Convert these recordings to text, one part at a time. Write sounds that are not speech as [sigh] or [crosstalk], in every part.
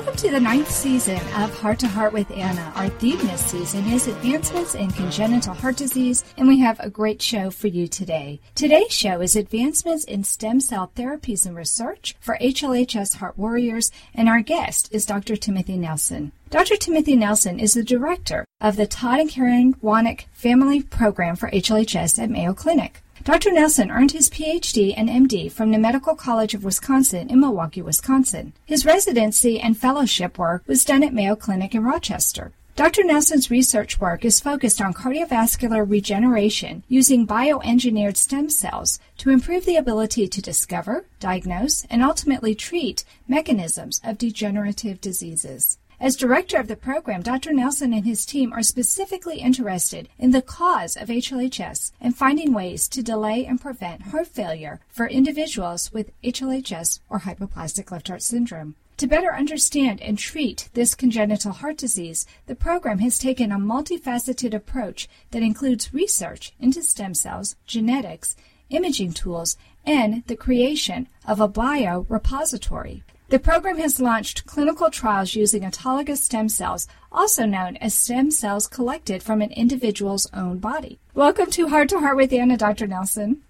Welcome to the ninth season of Heart to Heart with Anna. Our theme this season is Advancements in Congenital Heart Disease, and we have a great show for you today. Today's show is Advancements in Stem Cell Therapies and Research for HLHS Heart Warriors, and our guest is Dr. Timothy Nelson. Dr. Timothy Nelson is the director of the Todd and Karen Wanek Family Program for HLHS at Mayo Clinic. Dr. Nelson earned his PhD and MD from the Medical College of Wisconsin in Milwaukee, Wisconsin. His residency and fellowship work was done at Mayo Clinic in Rochester. Dr. Nelson's research work is focused on cardiovascular regeneration using bioengineered stem cells to improve the ability to discover, diagnose, and ultimately treat mechanisms of degenerative diseases. As director of the program, Dr. Nelson and his team are specifically interested in the cause of HLHS and finding ways to delay and prevent heart failure for individuals with HLHS or hypoplastic left heart syndrome. To better understand and treat this congenital heart disease, the program has taken a multifaceted approach that includes research into stem cells, genetics, imaging tools, and the creation of a biorepository. The program has launched clinical trials using autologous stem cells, also known as stem cells collected from an individual's own body. Welcome to Heart to Heart with Anna, Dr. Nelson.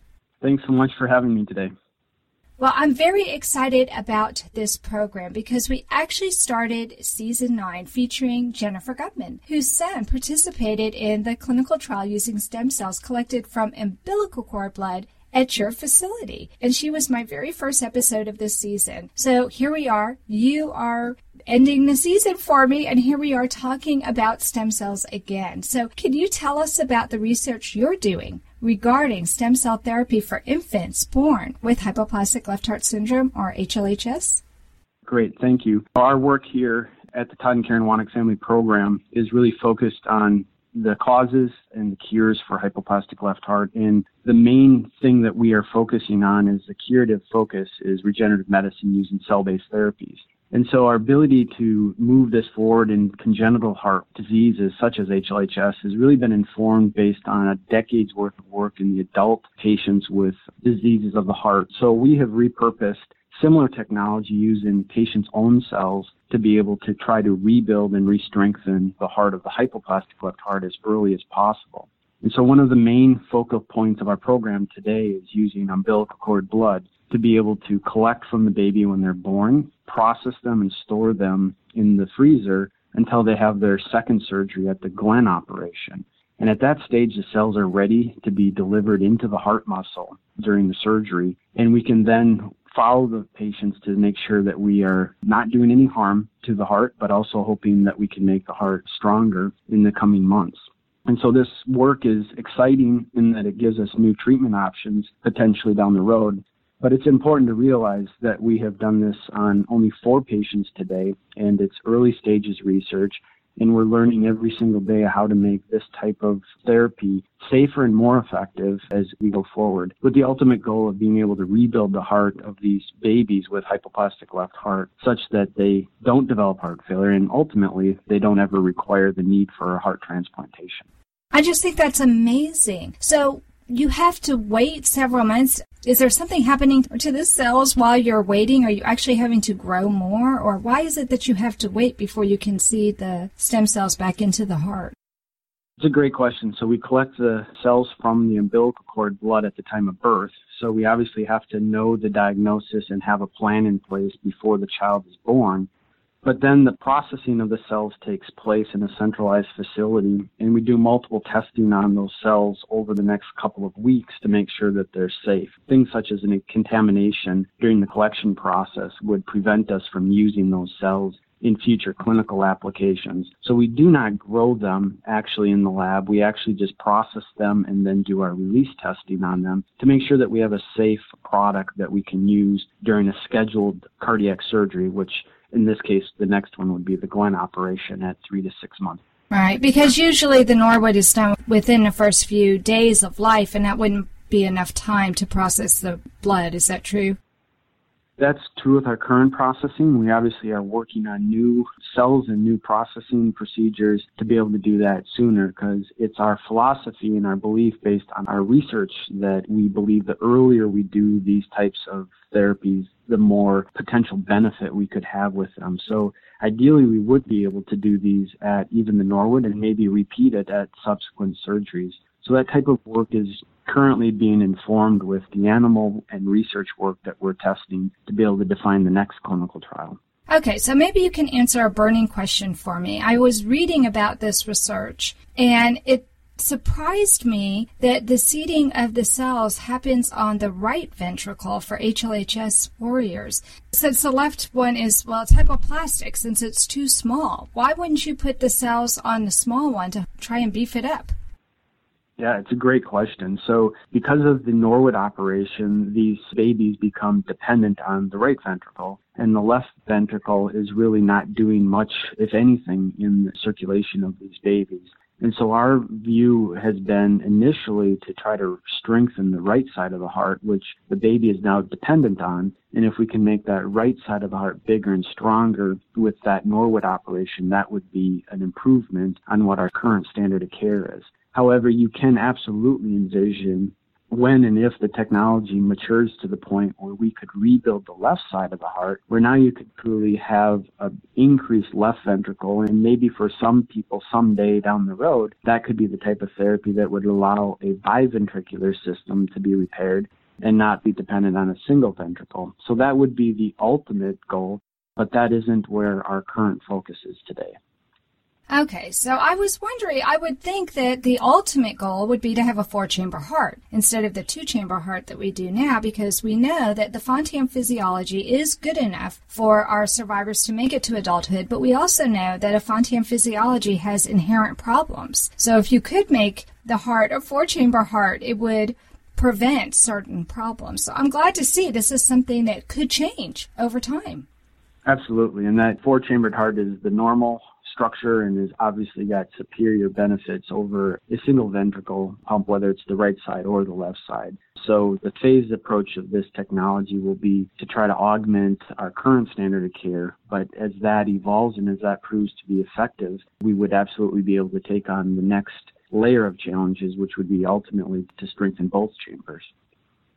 Thanks so much for having me today. Well, I'm very excited about this program because we actually started season nine featuring Jennifer Gutman, whose son participated in the clinical trial using stem cells collected from umbilical cord blood at your facility. And she was my very first episode of this season. So here we are. You are ending the season for me, and here we are talking about stem cells again. So, can you tell us about the research you're doing regarding stem cell therapy for infants born with hypoplastic left heart syndrome or HLHS? Great, thank you. Our work here at the Todd and Karen Wanek Family Program is really focused on the causes and the cures for hypoplastic left heart. And the main thing that we are focusing on is the curative focus is regenerative medicine using cell-based therapies. And so our ability to move this forward in congenital heart diseases such as HLHS has really been informed based on a decade's worth of work in the adult patients with diseases of the heart. So we have repurposed similar technology used in patients' own cells to be able to try to rebuild and re-strengthen the heart of the hypoplastic left heart as early as possible. And so one of the main focal points of our program today is using umbilical cord blood to be able to collect from the baby when they're born, process them and store them in the freezer until they have their second surgery at the Glenn operation. And at that stage, the cells are ready to be delivered into the heart muscle during the surgery. And we can then follow the patients to make sure that we are not doing any harm to the heart, but also hoping that we can make the heart stronger in the coming months. And so this work is exciting in that it gives us new treatment options potentially down the road. But it's important to realize that we have done this on only four patients today, and it's early stages research and we're learning every single day how to make this type of therapy safer and more effective as we go forward with the ultimate goal of being able to rebuild the heart of these babies with hypoplastic left heart such that they don't develop heart failure and ultimately they don't ever require the need for a heart transplantation. I just think that's amazing. So you have to wait several months. Is there something happening to the cells while you're waiting? Are you actually having to grow more? Or why is it that you have to wait before you can see the stem cells back into the heart? It's a great question. So we collect the cells from the umbilical cord blood at the time of birth. So we obviously have to know the diagnosis and have a plan in place before the child is born. But then the processing of the cells takes place in a centralized facility, and we do multiple testing on those cells over the next couple of weeks to make sure that they're safe. Things such as a contamination during the collection process would prevent us from using those cells in future clinical applications. So we do not grow them actually in the lab. We actually just process them and then do our release testing on them to make sure that we have a safe product that we can use during a scheduled cardiac surgery, which in this case, the next one would be the Glenn operation at three to six months. Right, because usually the Norwood is done within the first few days of life, and that wouldn't be enough time to process the blood. Is that true? That's true with our current processing. We obviously are working on new cells and new processing procedures to be able to do that sooner because it's our philosophy and our belief based on our research that we believe the earlier we do these types of therapies, the more potential benefit we could have with them. So ideally we would be able to do these at even the Norwood and maybe repeat it at subsequent surgeries. So that type of work is currently being informed with the animal and research work that we're testing to be able to define the next clinical trial. Okay, so maybe you can answer a burning question for me. I was reading about this research and it surprised me that the seeding of the cells happens on the right ventricle for HLHS warriors. Since the left one is, well, it's hypoplastic since it's too small. Why wouldn't you put the cells on the small one to try and beef it up? Yeah, it's a great question. So, because of the Norwood operation, these babies become dependent on the right ventricle, and the left ventricle is really not doing much, if anything, in the circulation of these babies. And so our view has been initially to try to strengthen the right side of the heart, which the baby is now dependent on. And if we can make that right side of the heart bigger and stronger with that Norwood operation, that would be an improvement on what our current standard of care is. However, you can absolutely envision when and if the technology matures to the point where we could rebuild the left side of the heart, where now you could truly have an increased left ventricle, and maybe for some people someday down the road, that could be the type of therapy that would allow a biventricular system to be repaired and not be dependent on a single ventricle. So that would be the ultimate goal, but that isn't where our current focus is today. Okay, so I was wondering, I would think that the ultimate goal would be to have a four chamber heart instead of the two chamber heart that we do now because we know that the Fontan physiology is good enough for our survivors to make it to adulthood, but we also know that a Fontan physiology has inherent problems. So if you could make the heart a four chamber heart, it would prevent certain problems. So I'm glad to see this is something that could change over time. Absolutely. And that four chambered heart is the normal structure and has obviously got superior benefits over a single ventricle pump, whether it's the right side or the left side. So the phased approach of this technology will be to try to augment our current standard of care. But as that evolves and as that proves to be effective, we would absolutely be able to take on the next layer of challenges, which would be ultimately to strengthen both chambers.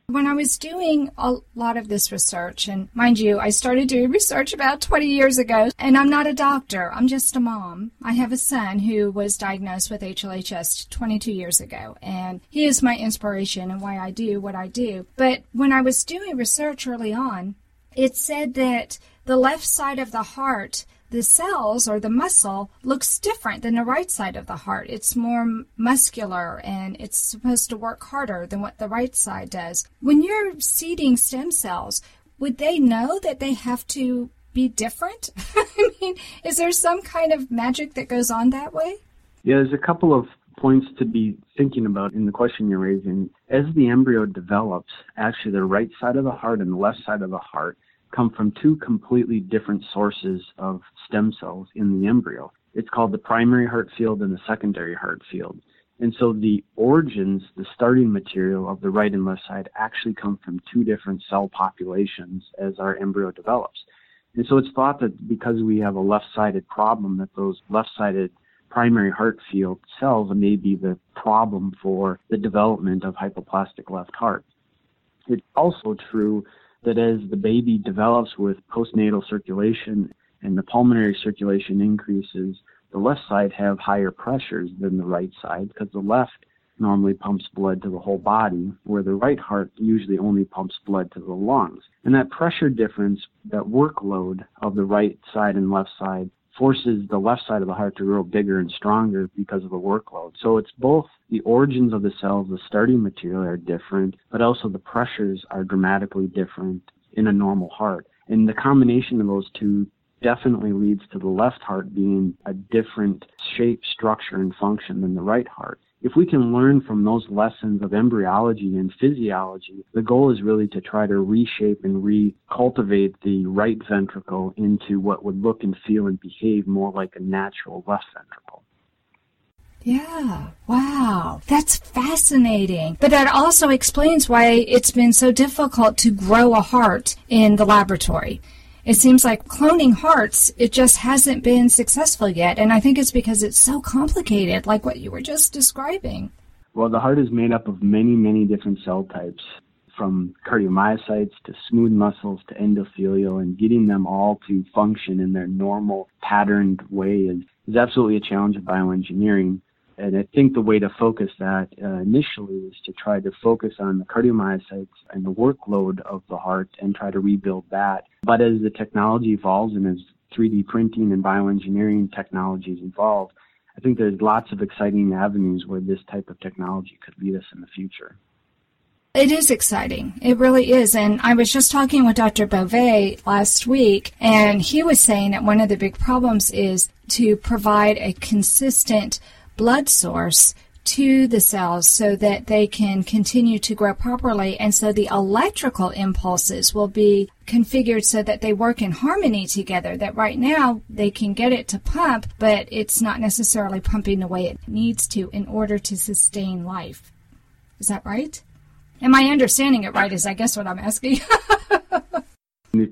When I was doing a lot of this research, and mind you, I started doing research about 20 years ago, and I'm not a doctor, I'm just a mom. I have a son who was diagnosed with HLHS 22 years ago, and he is my inspiration and why I do what I do. But when I was doing research early on, it said that the left side of the heart the cells or the muscle looks different than the right side of the heart. It's more muscular and it's supposed to work harder than what the right side does. When you're seeding stem cells, would they know that they have to be different? [laughs] I mean, is there some kind of magic that goes on that way? Yeah, there's a couple of points to be thinking about in the question you're raising. As the embryo develops, actually the right side of the heart and the left side of the heart come from two completely different sources of stem cells in the embryo. It's called the primary heart field and the secondary heart field. And so the origins, the starting material of the right and left side actually come from two different cell populations as our embryo develops. And so it's thought that because we have a left-sided problem, that those left-sided primary heart field cells may be the problem for the development of hypoplastic left heart. It's also true that as the baby develops with postnatal circulation and the pulmonary circulation increases, the left side have higher pressures than the right side because the left normally pumps blood to the whole body, where the right heart usually only pumps blood to the lungs. And that pressure difference, that workload of the right side and left side, forces the left side of the heart to grow bigger and stronger because of the workload. So it's both the origins of the cells, the starting material are different, but also the pressures are dramatically different in a normal heart. And the combination of those two definitely leads to the left heart being a different shape, structure, and function than the right heart. If we can learn from those lessons of embryology and physiology, the goal is really to try to reshape and recultivate the right ventricle into what would look and feel and behave more like a natural left ventricle. Yeah, wow. That's fascinating. But that also explains why it's been so difficult to grow a heart in the laboratory. It seems like cloning hearts, it just hasn't been successful yet. And I think it's because it's so complicated, like what you were just describing. Well, the heart is made up of many, many different cell types, from cardiomyocytes to smooth muscles to endothelial, and getting them all to function in their normal patterned way is, is absolutely a challenge of bioengineering. And I think the way to focus that uh, initially is to try to focus on the cardiomyocytes and the workload of the heart and try to rebuild that. But as the technology evolves and as 3D printing and bioengineering technologies evolve, I think there's lots of exciting avenues where this type of technology could lead us in the future. It is exciting. It really is. And I was just talking with Dr. Bove last week, and he was saying that one of the big problems is to provide a consistent blood source to the cells so that they can continue to grow properly. And so the electrical impulses will be configured so that they work in harmony together. That right now they can get it to pump, but it's not necessarily pumping the way it needs to in order to sustain life. Is that right? Am I understanding it right? Is I guess what I'm asking. [laughs]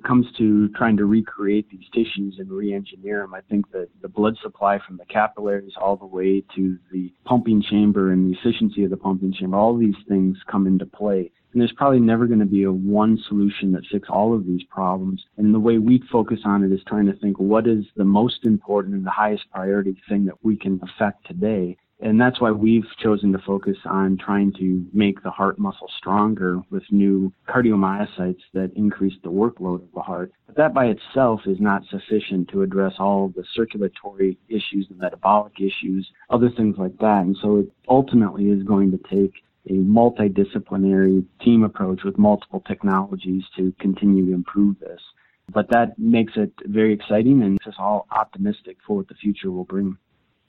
It comes to trying to recreate these tissues and re-engineer them, I think that the blood supply from the capillaries all the way to the pumping chamber and the efficiency of the pumping chamber, all these things come into play. And there's probably never going to be a one solution that fixes all of these problems. And the way we focus on it is trying to think what is the most important and the highest priority thing that we can affect today and that's why we've chosen to focus on trying to make the heart muscle stronger with new cardiomyocytes that increase the workload of the heart. But that by itself is not sufficient to address all the circulatory issues, the metabolic issues, other things like that. And so it ultimately is going to take a multidisciplinary team approach with multiple technologies to continue to improve this. But that makes it very exciting and makes us all optimistic for what the future will bring.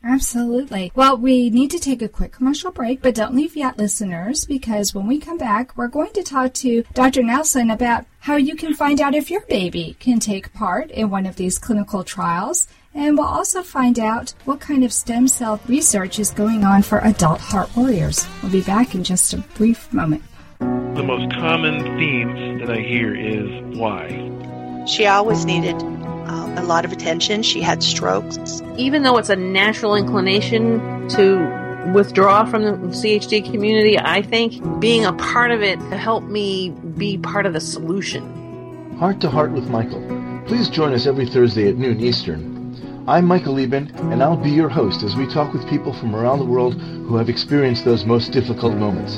Absolutely. Well, we need to take a quick commercial break, but don't leave yet, listeners, because when we come back, we're going to talk to Dr. Nelson about how you can find out if your baby can take part in one of these clinical trials. And we'll also find out what kind of stem cell research is going on for adult heart warriors. We'll be back in just a brief moment. The most common themes that I hear is why. She always needed a lot of attention. She had strokes. Even though it's a natural inclination to withdraw from the CHD community, I think being a part of it helped me be part of the solution. Heart to Heart with Michael. Please join us every Thursday at noon Eastern. I'm Michael Lieben, and I'll be your host as we talk with people from around the world who have experienced those most difficult moments.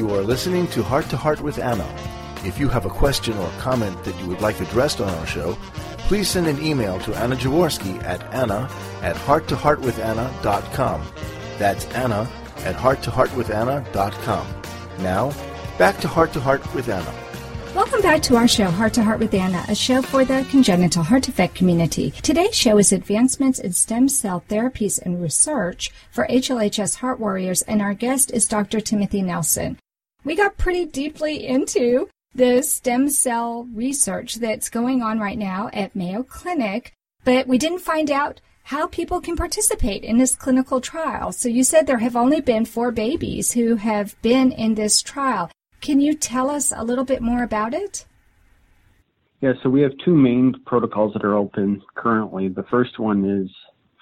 You are listening to Heart to Heart with Anna. If you have a question or comment that you would like addressed on our show, please send an email to Anna Jaworski at anna at hearttoheartwithanna.com. That's Anna at hearttoheartwithanna.com. Now, back to Heart to Heart with Anna. Welcome back to our show, Heart to Heart with Anna, a show for the congenital heart defect community. Today's show is Advancements in Stem Cell Therapies and Research for HLHS Heart Warriors, and our guest is Dr. Timothy Nelson. We got pretty deeply into the stem cell research that's going on right now at Mayo Clinic, but we didn't find out how people can participate in this clinical trial. So you said there have only been four babies who have been in this trial. Can you tell us a little bit more about it? Yeah, so we have two main protocols that are open currently. The first one is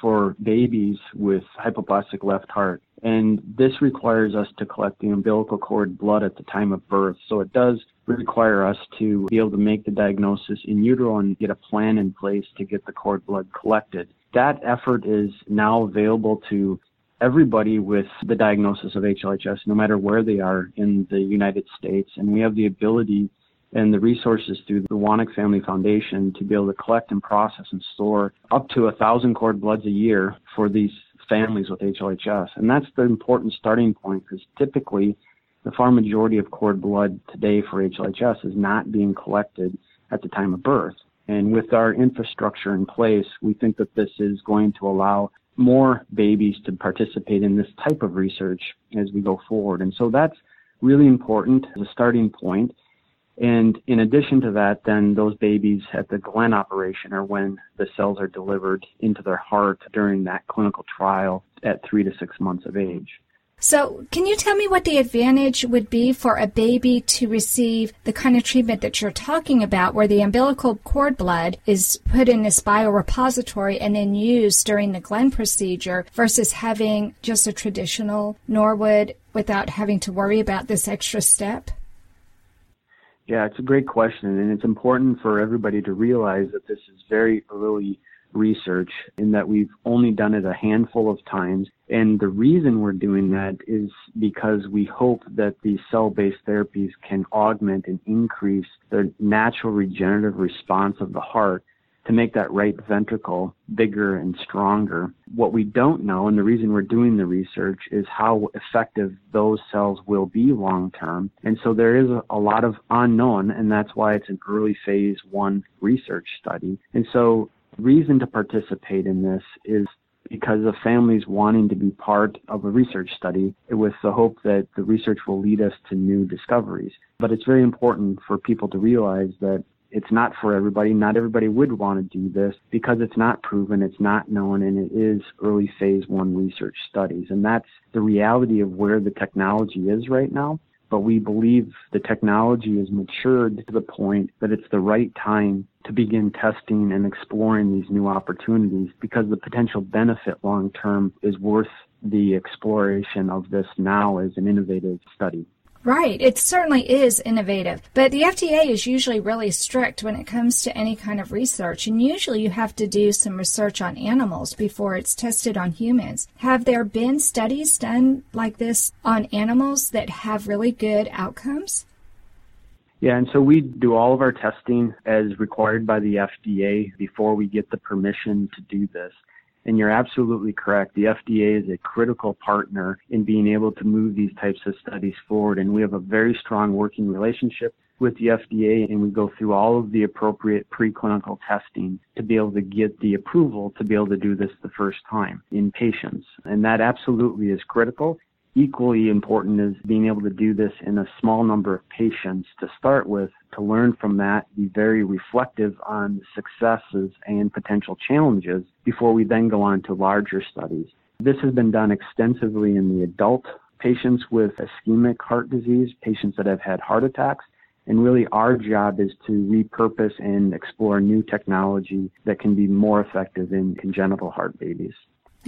for babies with hypoplastic left heart. And this requires us to collect the umbilical cord blood at the time of birth. So it does require us to be able to make the diagnosis in utero and get a plan in place to get the cord blood collected. That effort is now available to everybody with the diagnosis of HLHS, no matter where they are in the United States. And we have the ability and the resources through the Wanek Family Foundation to be able to collect and process and store up to a thousand cord bloods a year for these families with HLHS. And that's the important starting point because typically the far majority of cord blood today for HLHS is not being collected at the time of birth. And with our infrastructure in place, we think that this is going to allow more babies to participate in this type of research as we go forward. And so that's really important as a starting point. And in addition to that, then those babies at the Glenn operation are when the cells are delivered into their heart during that clinical trial at three to six months of age. So, can you tell me what the advantage would be for a baby to receive the kind of treatment that you're talking about, where the umbilical cord blood is put in this biorepository and then used during the Glenn procedure versus having just a traditional Norwood without having to worry about this extra step? Yeah, it's a great question, and it's important for everybody to realize that this is very early research in that we've only done it a handful of times. And the reason we're doing that is because we hope that these cell based therapies can augment and increase the natural regenerative response of the heart to make that right ventricle bigger and stronger. What we don't know, and the reason we're doing the research, is how effective those cells will be long term. And so there is a, lot of unknown, and that's why it's an early phase one research study. And so reason to participate in this is because of families wanting to be part of a research study with the hope that the research will lead us to new discoveries. But it's very important for people to realize that it's not for everybody. Not everybody would want to do this because it's not proven, it's not known, and it is early phase one research studies. And that's the reality of where the technology is right now but we believe the technology has matured to the point that it's the right time to begin testing and exploring these new opportunities because the potential benefit long term is worth the exploration of this now as an innovative study. Right. It certainly is innovative. But the FDA is usually really strict when it comes to any kind of research. And usually you have to do some research on animals before it's tested on humans. Have there been studies done like this on animals that have really good outcomes? Yeah, and so we do all of our testing as required by the FDA before we get the permission to do this. And you're absolutely correct. The FDA is a critical partner in being able to move these types of studies forward. And we have a very strong working relationship with the FDA and we go through all of the appropriate preclinical testing to be able to get the approval to be able to do this the first time in patients. And that absolutely is critical equally important is being able to do this in a small number of patients to start with, to learn from that, be very reflective on successes and potential challenges before we then go on to larger studies. This has been done extensively in the adult patients with ischemic heart disease, patients that have had heart attacks. And really our job is to repurpose and explore new technology that can be more effective in congenital heart babies.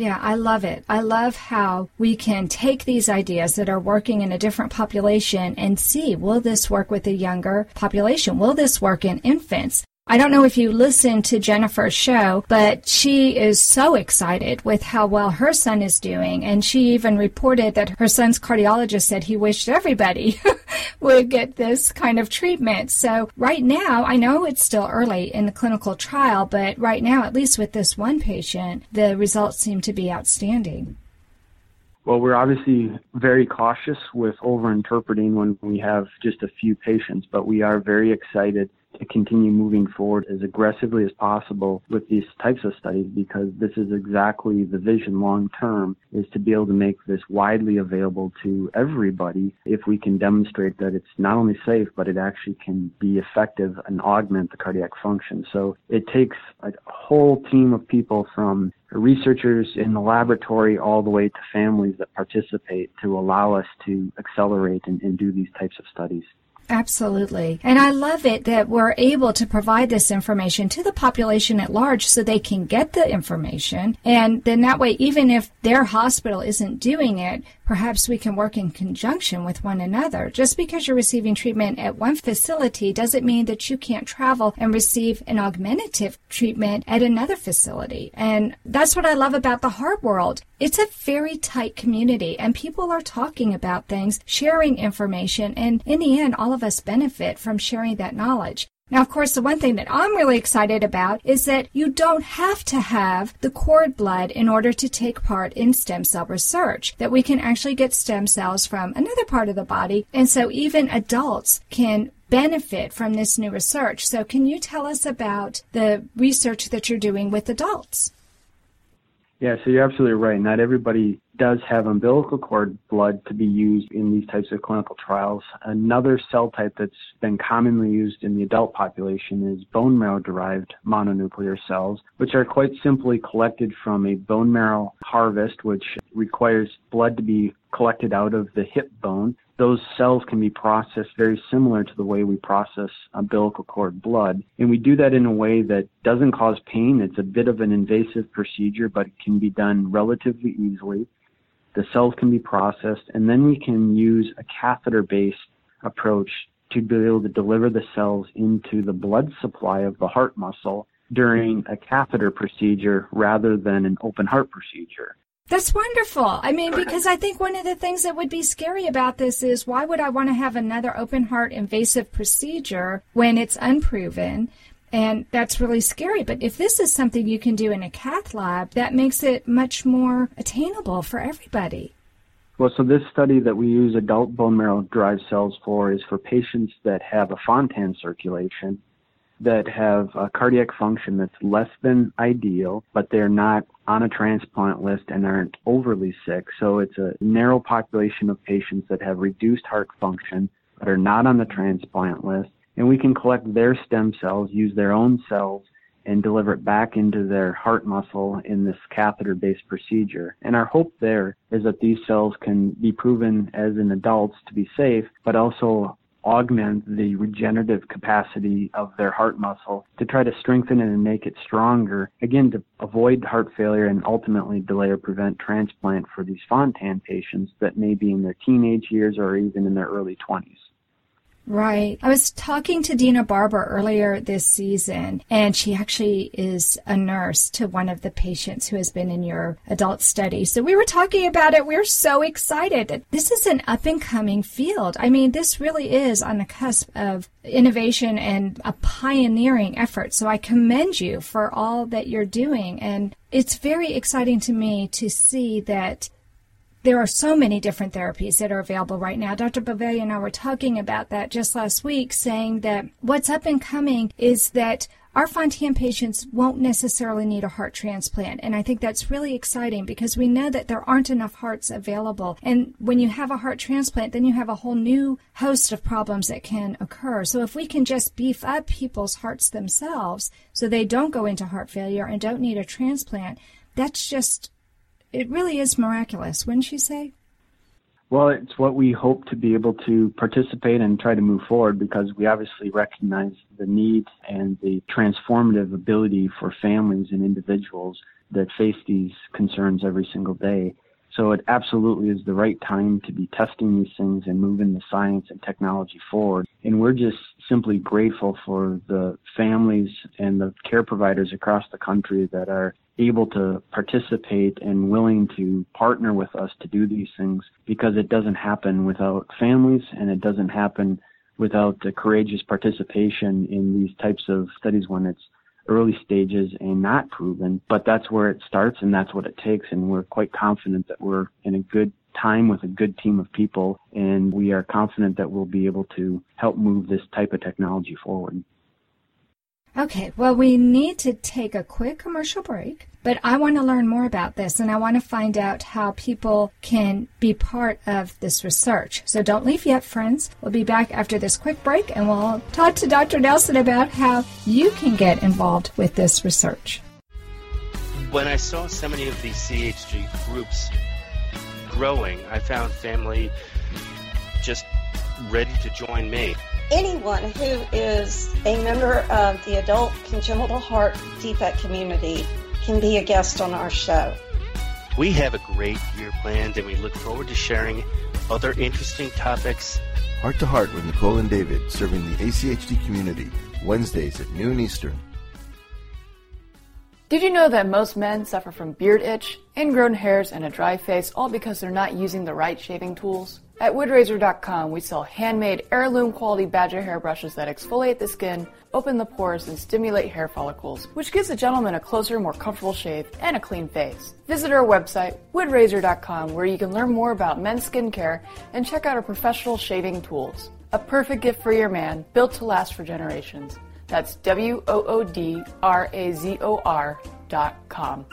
Yeah, I love it. I love how we can take these ideas that are working in a different population and see will this work with a younger population? Will this work in infants? I don't know if you listened to Jennifer's show, but she is so excited with how well her son is doing. And she even reported that her son's cardiologist said he wished everybody [laughs] would get this kind of treatment. So right now, I know it's still early in the clinical trial, but right now, at least with this one patient, the results seem to be outstanding. Well, we're obviously very cautious with overinterpreting when we have just a few patients, but we are very excited to continue moving forward as aggressively as possible with these types of studies because this is exactly the vision long term is to be able to make this widely available to everybody if we can demonstrate that it's not only safe but it actually can be effective and augment the cardiac function. So it takes a whole team of people from researchers in the laboratory all the way to families that participate to allow us to accelerate and, and do these types of studies. Absolutely. And I love it that we're able to provide this information to the population at large so they can get the information. And then that way, even if their hospital isn't doing it, perhaps we can work in conjunction with one another. Just because you're receiving treatment at one facility doesn't mean that you can't travel and receive an augmentative treatment at another facility. And that's what I love about the heart world. It's a very tight community and people are talking about things, sharing information, and in the end, all of us benefit from sharing that knowledge. Now, of course, the one thing that I'm really excited about is that you don't have to have the cord blood in order to take part in stem cell research, that we can actually get stem cells from another part of the body. And so even adults can benefit from this new research. So can you tell us about the research that you're doing with adults? Yeah, so you're absolutely right. Not everybody does have umbilical cord blood to be used in these types of clinical trials. Another cell type that's been commonly used in the adult population is bone marrow derived mononuclear cells, which are quite simply collected from a bone marrow harvest, which requires blood to be collected out of the hip bone those cells can be processed very similar to the way we process umbilical cord blood. And we do that in a way that doesn't cause pain. It's a bit of an invasive procedure, but it can be done relatively easily. The cells can be processed, and then we can use a catheter based approach to be able to deliver the cells into the blood supply of the heart muscle during a catheter procedure rather than an open heart procedure. That's wonderful. I mean, because I think one of the things that would be scary about this is why would I want to have another open heart invasive procedure when it's unproven? And that's really scary. But if this is something you can do in a cath lab, that makes it much more attainable for everybody. Well, so this study that we use adult bone marrow derived cells for is for patients that have a Fontan circulation that have a cardiac function that's less than ideal, but they're not on a transplant list and aren't overly sick. So it's a narrow population of patients that have reduced heart function but are not on the transplant list. And we can collect their stem cells, use their own cells, and deliver it back into their heart muscle in this catheter based procedure. And our hope there is that these cells can be proven as in adults to be safe, but also augment the regenerative capacity of their heart muscle to try to strengthen it and make it stronger, again, to avoid heart failure and ultimately delay or prevent transplant for these Fontan patients that may be in their teenage years or even in their early 20s. Right. I was talking to Dina Barber earlier this season, and she actually is a nurse to one of the patients who has been in your adult study. So we were talking about it. We're so excited. This is an up and coming field. I mean, this really is on the cusp of innovation and a pioneering effort. So I commend you for all that you're doing. And it's very exciting to me to see that there are so many different therapies that are available right now. Dr. Boveglia and I were talking about that just last week, saying that what's up and coming is that our Fontan patients won't necessarily need a heart transplant. And I think that's really exciting because we know that there aren't enough hearts available. And when you have a heart transplant, then you have a whole new host of problems that can occur. So if we can just beef up people's hearts themselves so they don't go into heart failure and don't need a transplant, that's just it really is miraculous, wouldn't you say? Well, it's what we hope to be able to participate and try to move forward because we obviously recognize the need and the transformative ability for families and individuals that face these concerns every single day. So it absolutely is the right time to be testing these things and moving the science and technology forward And we're just simply grateful for the families and the care providers across the country that are able to participate and willing to partner with us to do these things because it doesn't happen without families and it doesn't happen without the courageous participation in these types of studies when it's early stages and not proven, but that's where it starts and that's what it takes. And we're quite confident that we're in a good time with a good team of people and we are confident that we'll be able to help move this type of technology forward. Okay, well, we need to take a quick commercial break, but I want to learn more about this and I want to find out how people can be part of this research. So don't leave yet, friends. We'll be back after this quick break and we'll talk to Dr. Nelson about how you can get involved with this research. When I saw so many of these CHD groups growing, I found family just ready to join me anyone who is a member of the adult congenital heart defect community can be a guest on our show. We have a great year planned and we look forward to sharing other interesting topics. Heart to Heart with Nicole and David, serving the ACHD community, Wednesdays at noon Eastern. Did you know that most men suffer from beard itch, ingrown hairs, and a dry face all because they're not using the right shaving tools? At woodrazor.com, we sell handmade heirloom quality badger hair brushes that exfoliate the skin, open the pores, and stimulate hair follicles, which gives a gentleman a closer, more comfortable shave and a clean face. Visit our website, woodrazor.com, where you can learn more about men's skincare and check out our professional shaving tools. A perfect gift for your man, built to last for generations. That's W O O D R A Z O R dot com.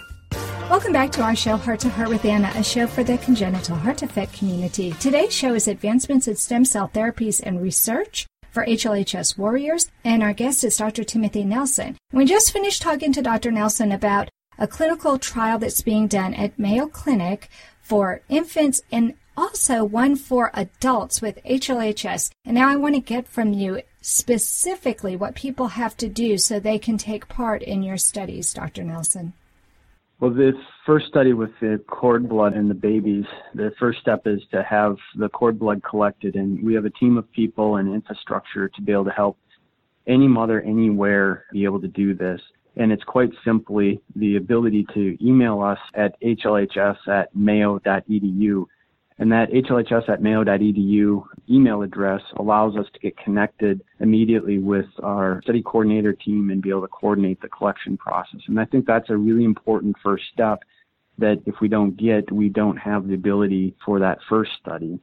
Welcome back to our show, Heart to Heart with Anna, a show for the congenital heart defect community. Today's show is Advancements in Stem Cell Therapies and Research for HLHS Warriors, and our guest is Dr. Timothy Nelson. We just finished talking to Dr. Nelson about a clinical trial that's being done at Mayo Clinic for infants and also one for adults with HLHS. And now I want to get from you specifically what people have to do so they can take part in your studies, Dr. Nelson. Well, this first study with the cord blood in the babies, the first step is to have the cord blood collected, and we have a team of people and infrastructure to be able to help any mother anywhere be able to do this. And it's quite simply the ability to email us at hlhs at mayo.edu and that HLHS at mayo.edu email address allows us to get connected immediately with our study coordinator team and be able to coordinate the collection process. And I think that's a really important first step that if we don't get, we don't have the ability for that first study.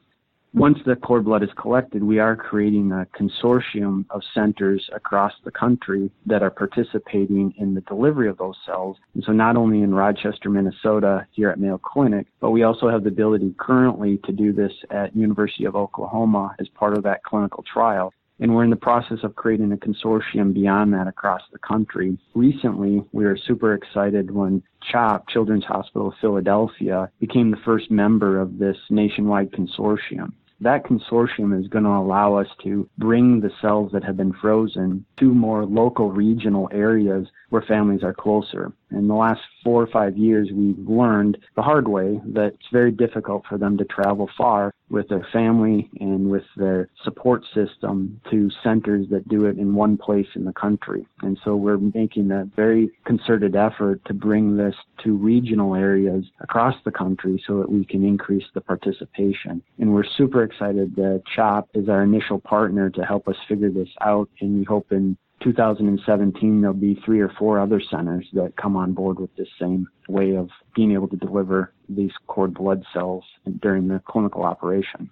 Once the cord blood is collected, we are creating a consortium of centers across the country that are participating in the delivery of those cells. And so not only in Rochester, Minnesota, here at Mayo Clinic, but we also have the ability currently to do this at University of Oklahoma as part of that clinical trial. And we're in the process of creating a consortium beyond that across the country. Recently, we were super excited when CHOP, Children's Hospital of Philadelphia, became the first member of this nationwide consortium. That consortium is going to allow us to bring the cells that have been frozen to more local regional areas where families are closer. In the last four or five years, we've learned the hard way that it's very difficult for them to travel far with their family and with their support system to centers that do it in one place in the country. And so we're making a very concerted effort to bring this to regional areas across the country so that we can increase the participation. And we're super excited that CHOP is our initial partner to help us figure this out. And we hope in 2017 there'll be three or four other centers that come on board with this same way of being able to deliver these cord blood cells during the clinical operation.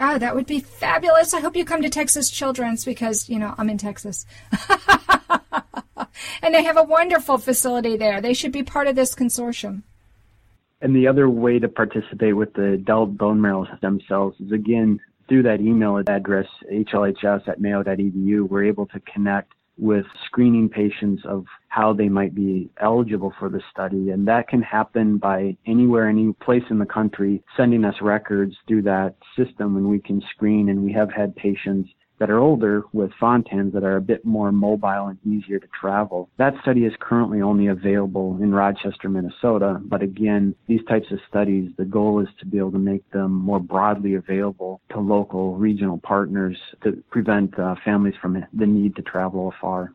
Oh, that would be fabulous. I hope you come to Texas Children's because, you know, I'm in Texas. [laughs] and they have a wonderful facility there. They should be part of this consortium. And the other way to participate with the adult bone marrow stem cells is again through that email address, hlhs at mayo.edu. We're able to connect with screening patients of how they might be eligible for the study. And that can happen by anywhere, any place in the country, sending us records through that system and we can screen. And we have had patients that are older with Fontans that are a bit more mobile and easier to travel. That study is currently only available in Rochester, Minnesota, but again, these types of studies, the goal is to be able to make them more broadly available to local regional partners to prevent uh, families from the need to travel afar.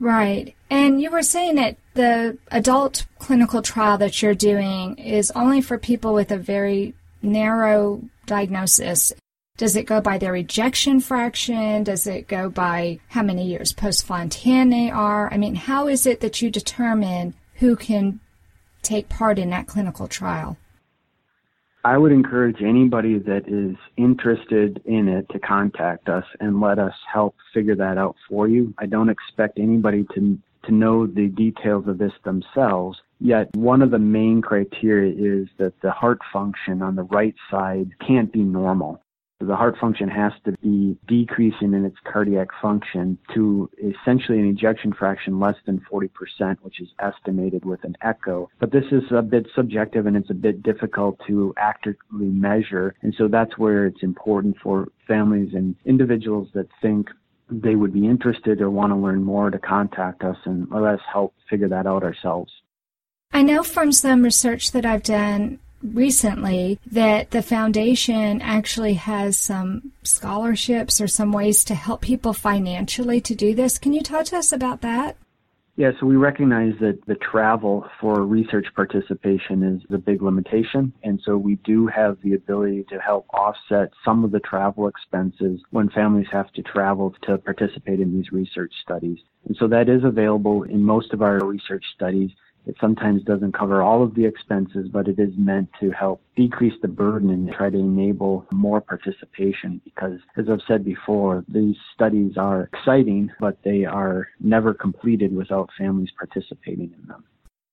Right. And you were saying that the adult clinical trial that you're doing is only for people with a very narrow diagnosis. Does it go by their ejection fraction? Does it go by how many years post Fontan they are? I mean, how is it that you determine who can take part in that clinical trial? I would encourage anybody that is interested in it to contact us and let us help figure that out for you. I don't expect anybody to to know the details of this themselves. Yet one of the main criteria is that the heart function on the right side can't be normal. The heart function has to be decreasing in its cardiac function to essentially an ejection fraction less than 40%, which is estimated with an echo. But this is a bit subjective and it's a bit difficult to accurately measure. And so that's where it's important for families and individuals that think they would be interested or want to learn more to contact us and let us help figure that out ourselves. I know from some research that I've done recently that the foundation actually has some scholarships or some ways to help people financially to do this. Can you talk to us about that? Yeah, so we recognize that the travel for research participation is a big limitation. And so we do have the ability to help offset some of the travel expenses when families have to travel to participate in these research studies. And so that is available in most of our research studies. It sometimes doesn't cover all of the expenses, but it is meant to help decrease the burden and try to enable more participation because, as I've said before, these studies are exciting, but they are never completed without families participating in them.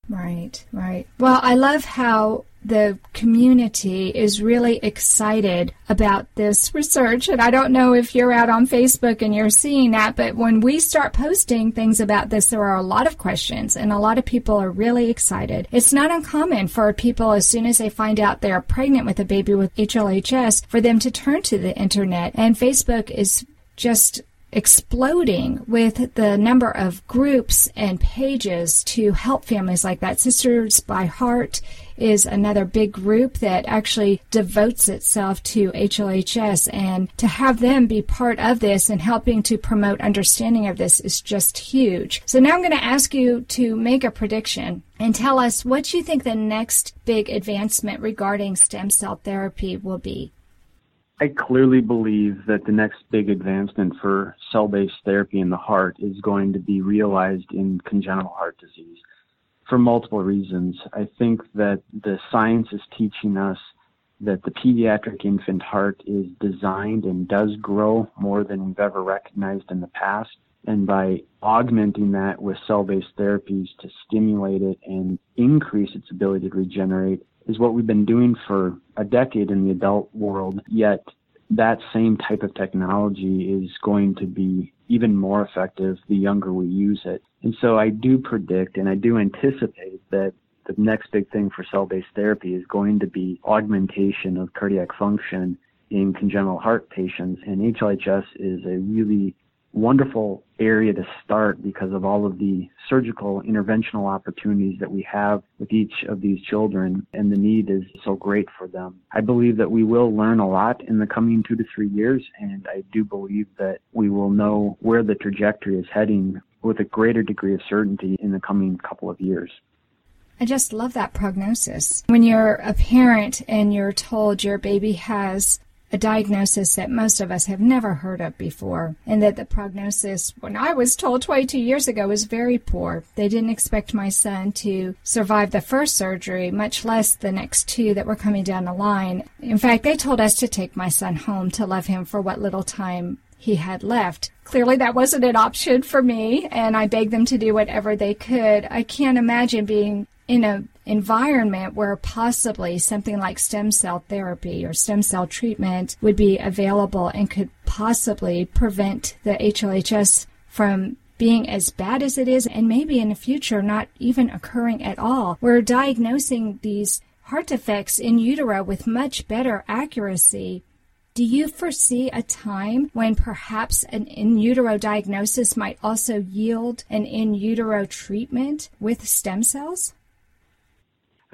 Right, right. Well, I love how the community is really excited about this research. And I don't know if you're out on Facebook and you're seeing that, but when we start posting things about this, there are a lot of questions and a lot of people are really excited. It's not uncommon for people, as soon as they find out they're pregnant with a baby with HLHS, for them to turn to the internet. And Facebook is just exploding with the number of groups and pages to help families like that. Sisters by Heart is another big group that actually devotes itself to HLHS and to have them be part of this and helping to promote understanding of this is just huge. So now I'm going to ask you to make a prediction and tell us what you think the next big advancement regarding stem cell therapy will be. I clearly believe that the next big advancement for cell based therapy in the heart is going to be realized in congenital heart disease for multiple reasons. I think that the science is teaching us that the pediatric infant heart is designed and does grow more than we've ever recognized in the past. And by augmenting that with cell based therapies to stimulate it and increase its ability to regenerate, is what we've been doing for a decade in the adult world, yet that same type of technology is going to be even more effective the younger we use it. And so I do predict and I do anticipate that the next big thing for cell based therapy is going to be augmentation of cardiac function in congenital heart patients. And HLHS is a really wonderful area to start because of all of the surgical interventional opportunities that we have with each of these children and the need is so great for them. I believe that we will learn a lot in the coming two to three years and I do believe that we will know where the trajectory is heading with a greater degree of certainty in the coming couple of years. I just love that prognosis. When you're a parent and you're told your baby has a diagnosis that most of us have never heard of before, and that the prognosis, when I was told 22 years ago, was very poor. They didn't expect my son to survive the first surgery, much less the next two that were coming down the line. In fact, they told us to take my son home to love him for what little time he had left. Clearly, that wasn't an option for me, and I begged them to do whatever they could. I can't imagine being in an environment where possibly something like stem cell therapy or stem cell treatment would be available and could possibly prevent the HLHS from being as bad as it is and maybe in the future not even occurring at all. We're diagnosing these heart defects in utero with much better accuracy Do you foresee a time when perhaps an in utero diagnosis might also yield an in utero treatment with stem cells?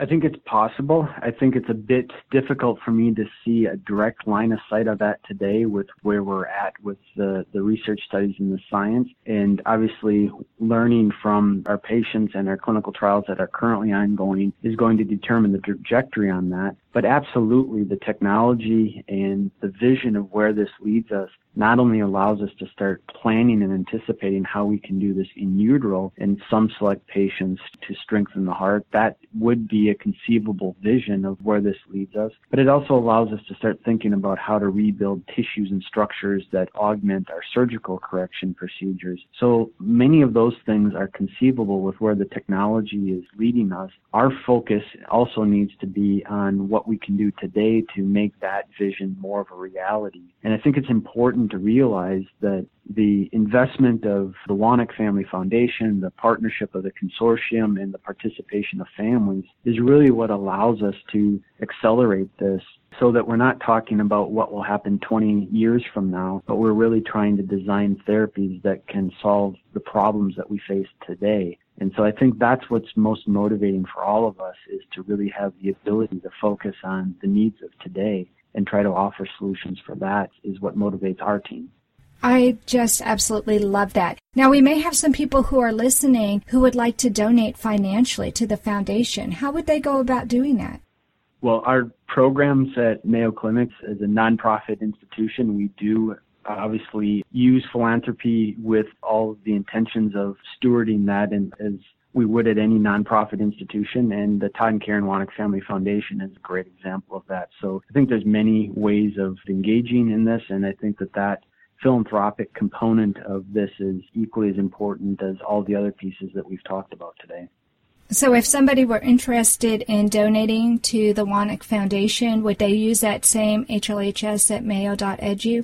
I think it's possible. I think it's a bit difficult for me to see a direct line of sight of that today with where we're at with the, the research studies and the science. And obviously, learning from our patients and our clinical trials that are currently ongoing is going to determine the trajectory on that. But absolutely, the technology and the vision of where this leads us not only allows us to start planning and anticipating how we can do this in utero in some select patients to strengthen the heart, that would be a conceivable vision of where this leads us. But it also allows us to start thinking about how to rebuild tissues and structures that augment our surgical correction procedures. So many of those things are conceivable with where the technology is leading us. Our focus also needs to be on what we can do today to make that vision more of a reality. And I think it's important to realize that the investment of the Wanek Family Foundation, the partnership of the consortium, and the participation of families is really what allows us to accelerate this so that we're not talking about what will happen 20 years from now, but we're really trying to design therapies that can solve the problems that we face today. And so I think that's what's most motivating for all of us is to really have the ability to focus on the needs of today and try to offer solutions for that is what motivates our team. I just absolutely love that. Now, we may have some people who are listening who would like to donate financially to the foundation. How would they go about doing that? Well, our programs at Mayo Clinics is a nonprofit institution, we do obviously use philanthropy with all the intentions of stewarding that and as we would at any nonprofit institution and the Todd and Karen Wanek Family Foundation is a great example of that. So I think there's many ways of engaging in this and I think that that philanthropic component of this is equally as important as all the other pieces that we've talked about today. So, if somebody were interested in donating to the Wanek Foundation, would they use that same HLHS at mayo.edu?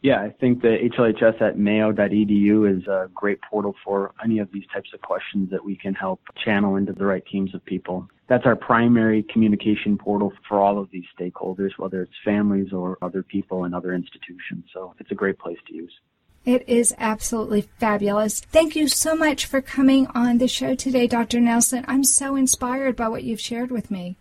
Yeah, I think the HLHS at mayo.edu is a great portal for any of these types of questions that we can help channel into the right teams of people. That's our primary communication portal for all of these stakeholders, whether it's families or other people and other institutions. So it's a great place to use. It is absolutely fabulous. Thank you so much for coming on the show today, Dr. Nelson. I'm so inspired by what you've shared with me.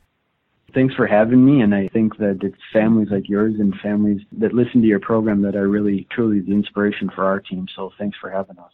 Thanks for having me, and I think that it's families like yours and families that listen to your program that are really, truly the inspiration for our team. So thanks for having us.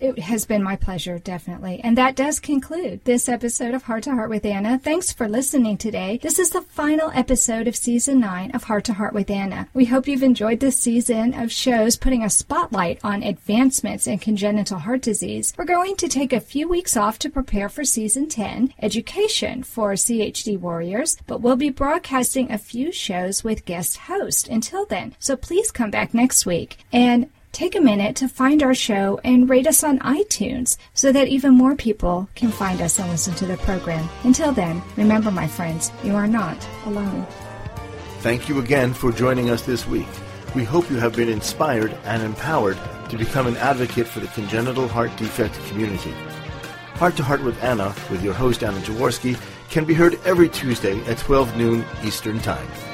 It has been my pleasure, definitely. And that does conclude this episode of Heart to Heart with Anna. Thanks for listening today. This is the final episode of season nine of Heart to Heart with Anna. We hope you've enjoyed this season of shows putting a spotlight on advancements in congenital heart disease. We're going to take a few weeks off to prepare for season 10, Education for CHD Warriors, but we'll be broadcasting a few shows with guest hosts until then. So please come back next week. And take a minute to find our show and rate us on iTunes so that even more people can find us and listen to the program. Until then, remember, my friends, you are not alone. Thank you again for joining us this week. We hope you have been inspired and empowered to become an advocate for the congenital heart defect community. Heart to Heart with Anna, with your host Anna Jaworski, can be heard every Tuesday at 12 noon Eastern Time.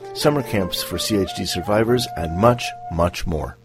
summer camps for CHD survivors, and much, much more.